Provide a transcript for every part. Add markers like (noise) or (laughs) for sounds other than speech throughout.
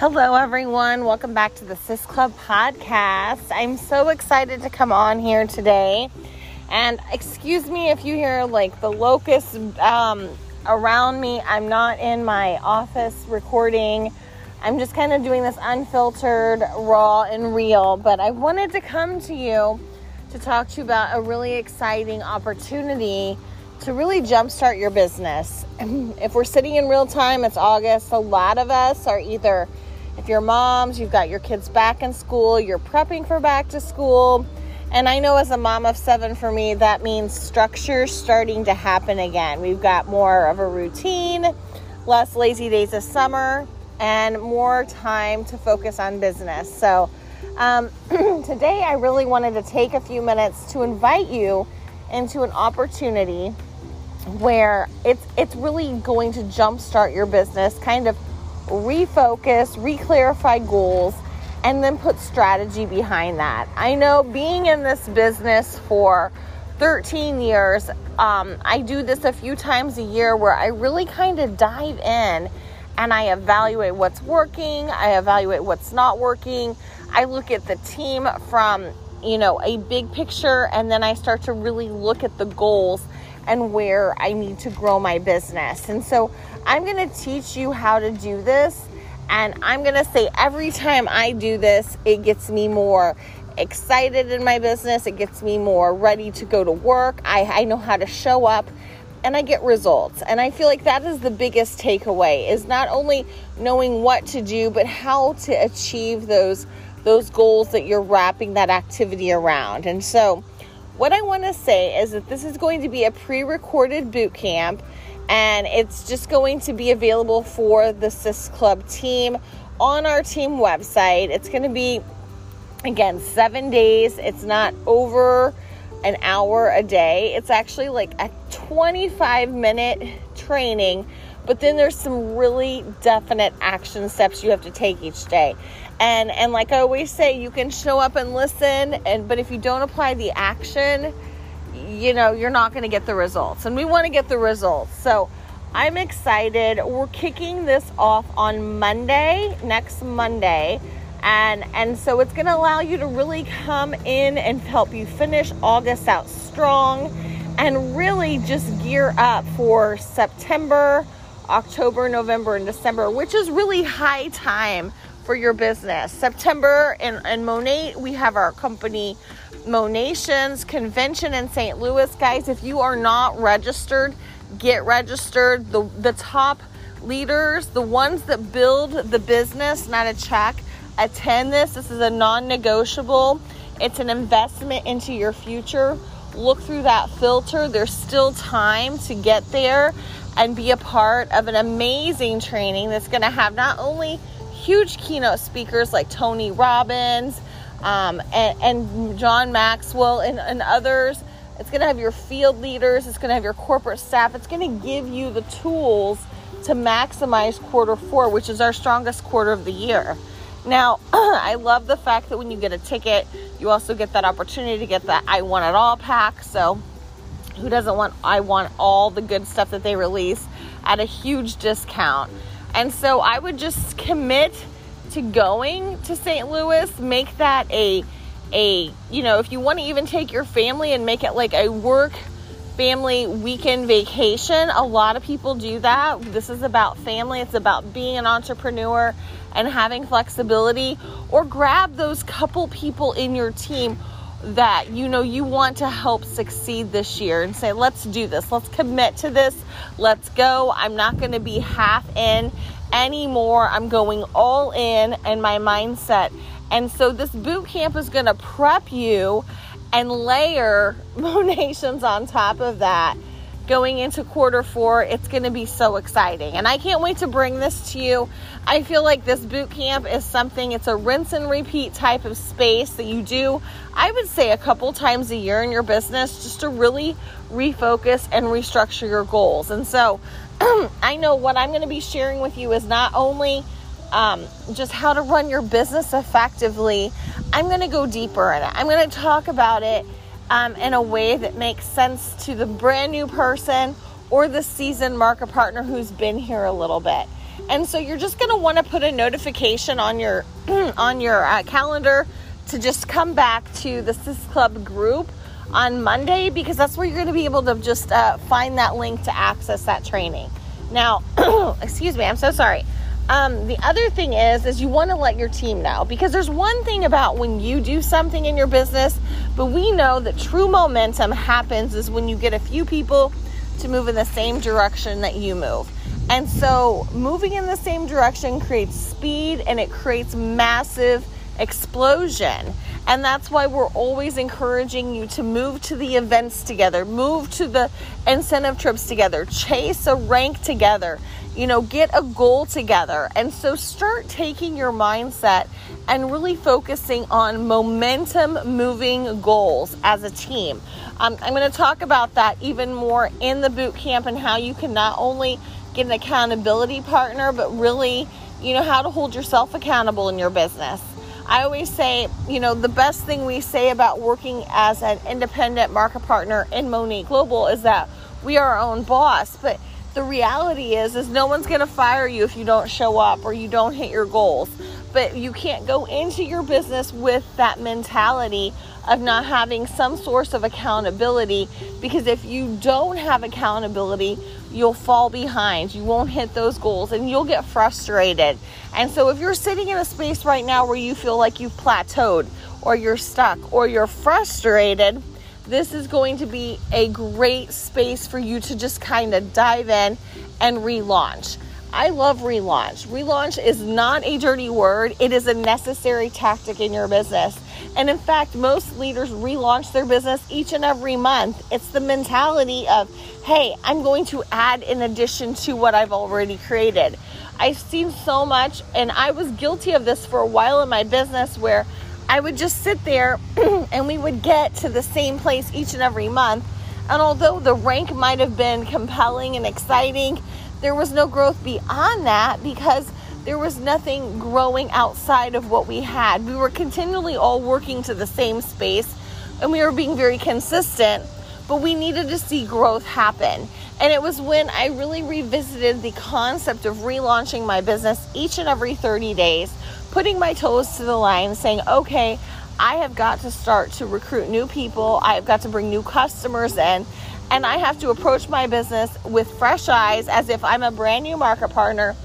Hello, everyone. Welcome back to the Sis Club podcast. I'm so excited to come on here today. And excuse me if you hear like the locusts um, around me. I'm not in my office recording. I'm just kind of doing this unfiltered, raw, and real. But I wanted to come to you to talk to you about a really exciting opportunity to really jumpstart your business. (clears throat) If we're sitting in real time, it's August. A lot of us are either if you're moms, you've got your kids back in school, you're prepping for back to school. And I know as a mom of seven, for me, that means structure starting to happen again. We've got more of a routine, less lazy days of summer, and more time to focus on business. So, um, (clears throat) today I really wanted to take a few minutes to invite you into an opportunity where it's it's really going to jumpstart your business, kind of refocus, reclarify goals, and then put strategy behind that. I know being in this business for 13 years, um, I do this a few times a year where I really kind of dive in and I evaluate what's working, I evaluate what's not working. I look at the team from, you know, a big picture and then I start to really look at the goals and where I need to grow my business. And so I'm going to teach you how to do this. And I'm going to say every time I do this, it gets me more excited in my business. It gets me more ready to go to work. I, I know how to show up and I get results. And I feel like that is the biggest takeaway is not only knowing what to do, but how to achieve those those goals that you're wrapping that activity around. And so what I want to say is that this is going to be a pre-recorded boot camp and it's just going to be available for the Sis Club team on our team website. It's going to be, again, seven days. It's not over an hour a day, it's actually like a 25 minute training. But then there's some really definite action steps you have to take each day. And and like I always say, you can show up and listen and but if you don't apply the action, you know, you're not going to get the results. And we want to get the results. So I'm excited. We're kicking this off on Monday, next Monday. And, and so it's going to allow you to really come in and help you finish August out strong and really just gear up for September, October, November, and December, which is really high time for your business. September in, in Monat, we have our company Monations convention in St. Louis. Guys, if you are not registered, get registered. The, the top leaders, the ones that build the business, not a check, attend this. This is a non negotiable, it's an investment into your future. Look through that filter. There's still time to get there and be a part of an amazing training that's going to have not only huge keynote speakers like Tony Robbins um, and, and, John Maxwell and, and others. It's going to have your field leaders, it's going to have your corporate staff, it's going to give you the tools to maximize quarter four, which is our strongest quarter of the year. Now, (clears throat) I love the fact that when you get a ticket, you also get that opportunity to get that I Want It All pack. So, who doesn't want I Want all the good stuff that they release at a huge discount? And so, I would just commit to going to St. Louis, make that a a you know, if you want to even take your family and make it like a work family weekend vacation, a lot of people do that. This is about family, it's about being an entrepreneur and having flexibility or grab those couple people in your team that you know you want to help succeed this year and say let's do this let's commit to this let's go i'm not going to be half in anymore. I'm going all in and my mindset. And so this boot camp is going to prep you and layer (laughs) monations on top of that going into quarter four. It's going to be so exciting. And I can't wait to bring this to you. I feel like this boot camp is something, it's a rinse and repeat type of space that you do, I would say, a couple times a year in your business just to really refocus and restructure your goals. And so (clears throat) I know what I'm going to be sharing with you is not only um, just how to run your business effectively, I'm going to go deeper in it. I'm going to talk about it um, in a way that makes sense to the brand new person or the seasoned market partner who's been here a little bit. And so you're just going to want to put a notification on your (clears throat) on your uh, calendar to just come back to the Sis Club group on Monday because that's where you're going to be able to just uh, find that link to access that training. Now, (clears throat) excuse me, I'm so sorry. Um, the other thing is, is you want to let your team know because there's one thing about when you do something in your business, but we know that true momentum happens is when you get a few people to move in the same direction that you move. And so, moving in the same direction creates speed and it creates massive explosion. And that's why we're always encouraging you to move to the events together, move to the incentive trips together, chase a rank together, you know, get a goal together. And so start taking your mindset and really focusing on momentum moving goals as a team. Um, I'm going to talk about that even more in the boot camp and how you can not only get an accountability partner, but really, you know, how to hold yourself accountable in your business. I always say, you know, the best thing we say about working as an independent market partner in Monat Global is that we are our own boss. But the reality is is no one's going to fire you if you don't show up or you don't hit your goals. But you can't go into your business with that mentality of not having some source of accountability because if you don't have accountability, you'll fall behind. You won't hit those goals and you'll get frustrated. And so, if you're sitting in a space right now where you feel like you've plateaued or you're stuck or you're frustrated, this is going to be a great space for you to just kind of dive in and relaunch. I love relaunch. Relaunch is not a dirty word, it is a necessary tactic in your business. And in fact, most leaders relaunch their business each and every month. It's the mentality of, hey, I'm going to add in addition to what I've already created. I've seen so much, and I was guilty of this for a while in my business where I would just sit there (clears throat) and we would get to the same place each and every month. And although the rank might have been compelling and exciting, there was no growth beyond that because there was nothing growing outside of what we had. We were continually all working to the same space and we were being very consistent, but we needed to see growth happen. And it was when I really revisited the concept of relaunching my business each and every 30 days, putting my toes to the line, saying, okay, I have got to start to recruit new people, I have got to bring new customers in and I have to approach my business with fresh eyes as if I'm a brand new market partner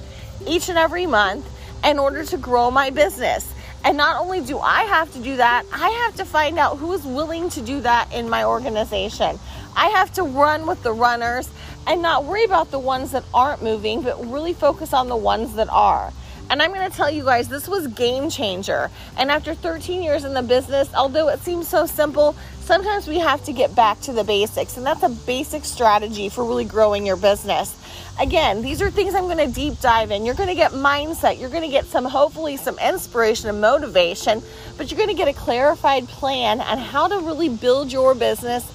each and every month in order to grow my business. And not only do I have to do that, I have to find out who is willing to do that in my organization. I have to run with the runners and not worry about the ones that aren't moving, but really focus on the ones that are. And I'm going to tell you guys, this was game changer. And after 13 years in the business, although it seems so simple, sometimes we have to get back to the basics. And that's a basic strategy for really growing your business. Again, these are things I'm going to deep dive in. You're going to get mindset. You're going to get some, hopefully, some inspiration and motivation, but you're going to get a clarified plan on how to really build your business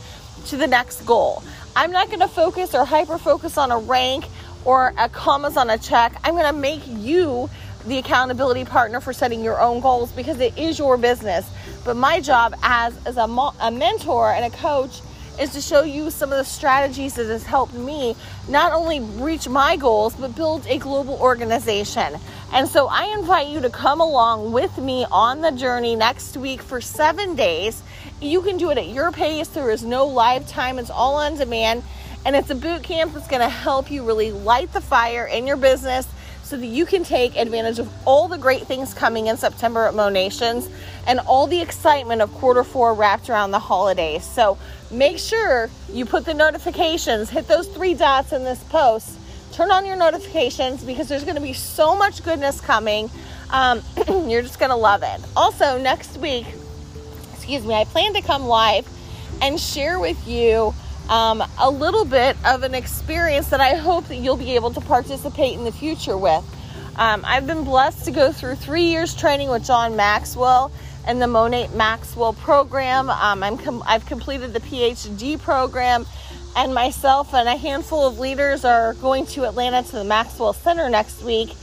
to the next goal. I'm not going to focus or hyper focus on a rank or a commas on a check. I'm going to make you the accountability partner for setting your own goals because it is your business. But my job as, as a, a mentor and a coach is to show you some of the strategies that has helped me not only reach my goals but build a global organization. And so I invite you to come along with me on the journey next week for seven days. You can do it at your pace. There is no live time, it's all on demand. And it's a boot camp that's going to help you really light the fire in your business so that you can take advantage of all the great things coming in September at Monations and all the excitement of quarter four wrapped around the holidays. So make sure you put the notifications, hit those three dots in this post, turn on your notifications because there's going to be so much goodness coming. Um, (clears throat) you're just going to love it. Also, next week, excuse me, I plan to come live and share with you um, a little bit of an experience that I hope that you'll be able to participate in the future with. Um, I've been blessed to go through three years training with John Maxwell and the Monat Maxwell program. Um, I'm com- I've completed the PhD program, and myself and a handful of leaders are going to Atlanta to the Maxwell Center next week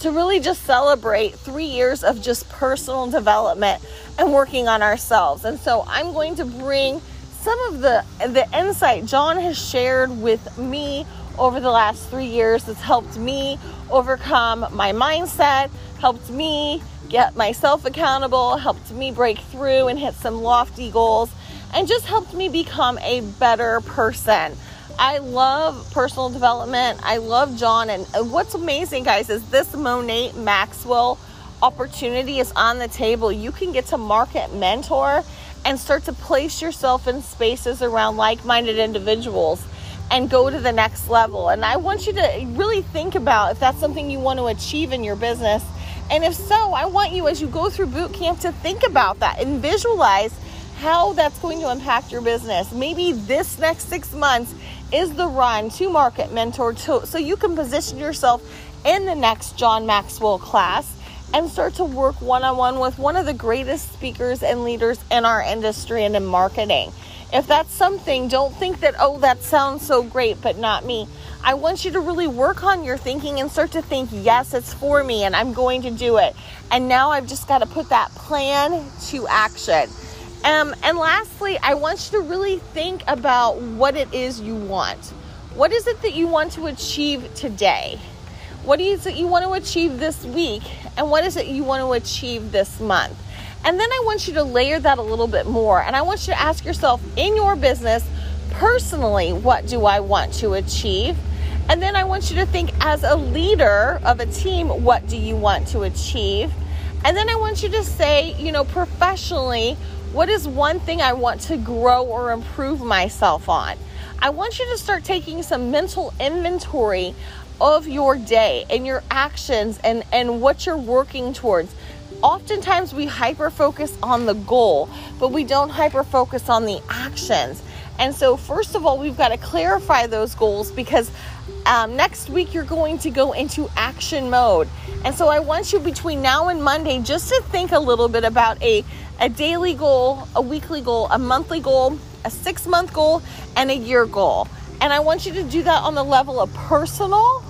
to really just celebrate three years of just personal development and working on ourselves. And so I'm going to bring some of the the insight John has shared with me over the last three years. It's helped me overcome my mindset, helped me get myself accountable, helped me break through and hit some lofty goals, and just helped me become a better person. I love personal development. I love John. And uh, what's amazing, guys, is this Monat Maxwell opportunity is on the table. You can get to market mentor and start to place yourself in spaces around like minded individuals and go to the next level. And I want you to really think about if that's something you want to achieve in your business. And if so, I want you as you go through boot camp to think about that and visualize how that's going to impact your business. Maybe this next six months is the run to market mentor to, so you can position yourself in the next John Maxwell class and start to work one on one with one of the greatest speakers and leaders in our industry and in marketing. If that's something, don't think that, oh, that sounds so great, but not me. I want you to really work on your thinking and start to think, yes, it's for me and I'm going to do it. And now I've just got to put that plan to action. Um, and lastly, I want you to really think about what it is you want. What is it that you want to achieve today? What is it you want to achieve this week? And what is it you want to achieve this month? And then I want you to layer that a little bit more. And I want you to ask yourself in your business, personally, what do I want to achieve? And then I want you to think as a leader of a team, what do you want to achieve? And then I want you to say, you know, professionally, what is one thing I want to grow or improve myself on? I want you to start taking some mental inventory of your day and your actions and, and what you're working towards. Oftentimes we hyper focus on the goal, but we don't hyper focus on the actions. And so, first of all, we've got to clarify those goals because um, next week you're going to go into action mode. And so, I want you between now and Monday just to think a little bit about a, a daily goal, a weekly goal, a monthly goal, a six month goal, and a year goal. And I want you to do that on the level of personal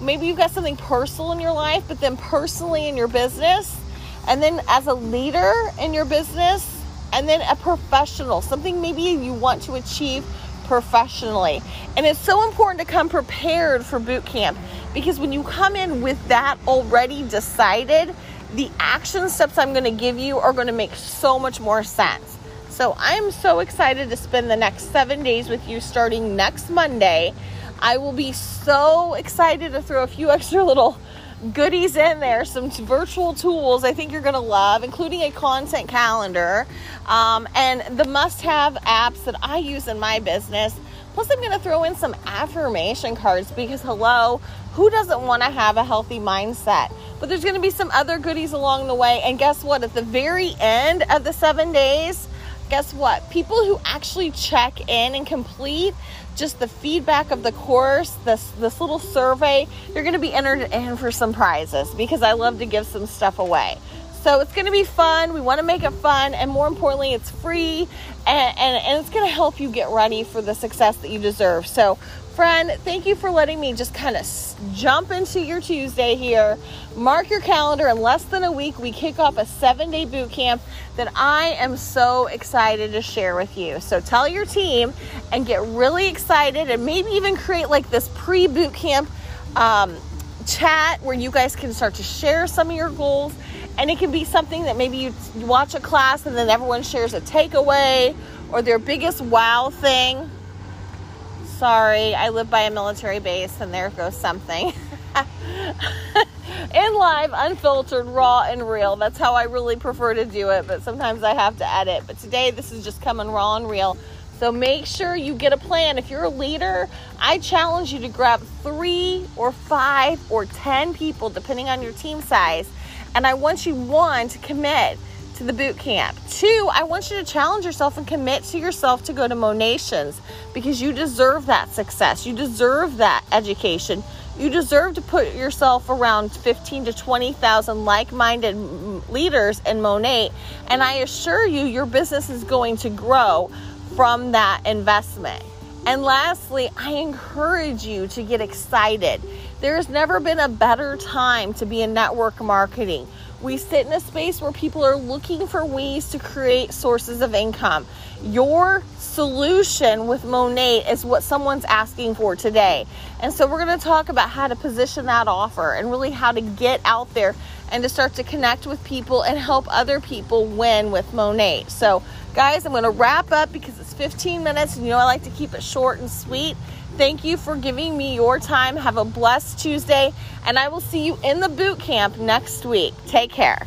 maybe you've got something personal in your life, but then personally in your business, and then as a leader in your business, and then a professional, something maybe you want to achieve professionally. And it's so important to come prepared for boot camp because when you come in with that already decided, the action steps I'm going to give you are going to make so much more sense. So I'm so excited to spend the next seven days with you starting next Monday. I will be so excited to throw a few (laughs) extra little goodies in there, some virtual tools I think you're going to love, including a content calendar um, and the must have apps that I use in my business. Plus, I'm going to throw in some affirmation cards because, hello, who doesn't want to have a healthy mindset? But there's going to be some other goodies along the way. And guess what? At the very end of the seven days, guess what? People who actually check in and complete just the feedback of the course, this this little survey, you're going to be entered in for some prizes because I love to give some stuff away. So it's going to be fun. We want to make it fun, and more importantly, it's free, and, and, and it's going to help you get ready for the success that you deserve. So friend, thank you for letting me just kind of jump into your Tuesday here. Mark your calendar. In less than a week, we kick off a seven day boot camp that I am so excited to share with you. So tell your team and get really excited and maybe even create like this pre boot camp um, chat where you guys can start to share some of your goals. And it can be something that maybe you watch a class and then everyone shares a takeaway or their biggest wow thing sorry, I live by a military base, and there goes something. (laughs) in live, unfiltered, raw, and real. That's how I really prefer to do it, but sometimes I have to edit. But today, this is just coming raw and real. So make sure you get a plan. If you're a leader, I challenge you to grab three or five or 10 people, depending on your team size. And I want you, one, to commit to the boot camp. Two, I want you to challenge yourself and commit to yourself to go to Monations because you deserve that success. You deserve that education. You deserve to put yourself around 15 to 20,000 like-minded leaders in Monat, and I assure you your business is going to grow from that investment. And lastly, I encourage you to get excited. There's never been a better time to be in network marketing We sit in a space where people are looking for ways to create sources of income. Your solution with Monat is what someone's asking for today. And so we're going to talk about how to position that offer and really how to get out there and to start to connect with people and help other people win with Monat. So, guys, I'm going to wrap up because it's 15 minutes and you know I like to keep it short and sweet. Thank you for giving me your time. Have a blessed Tuesday, and I will see you in the boot camp next week. Take care.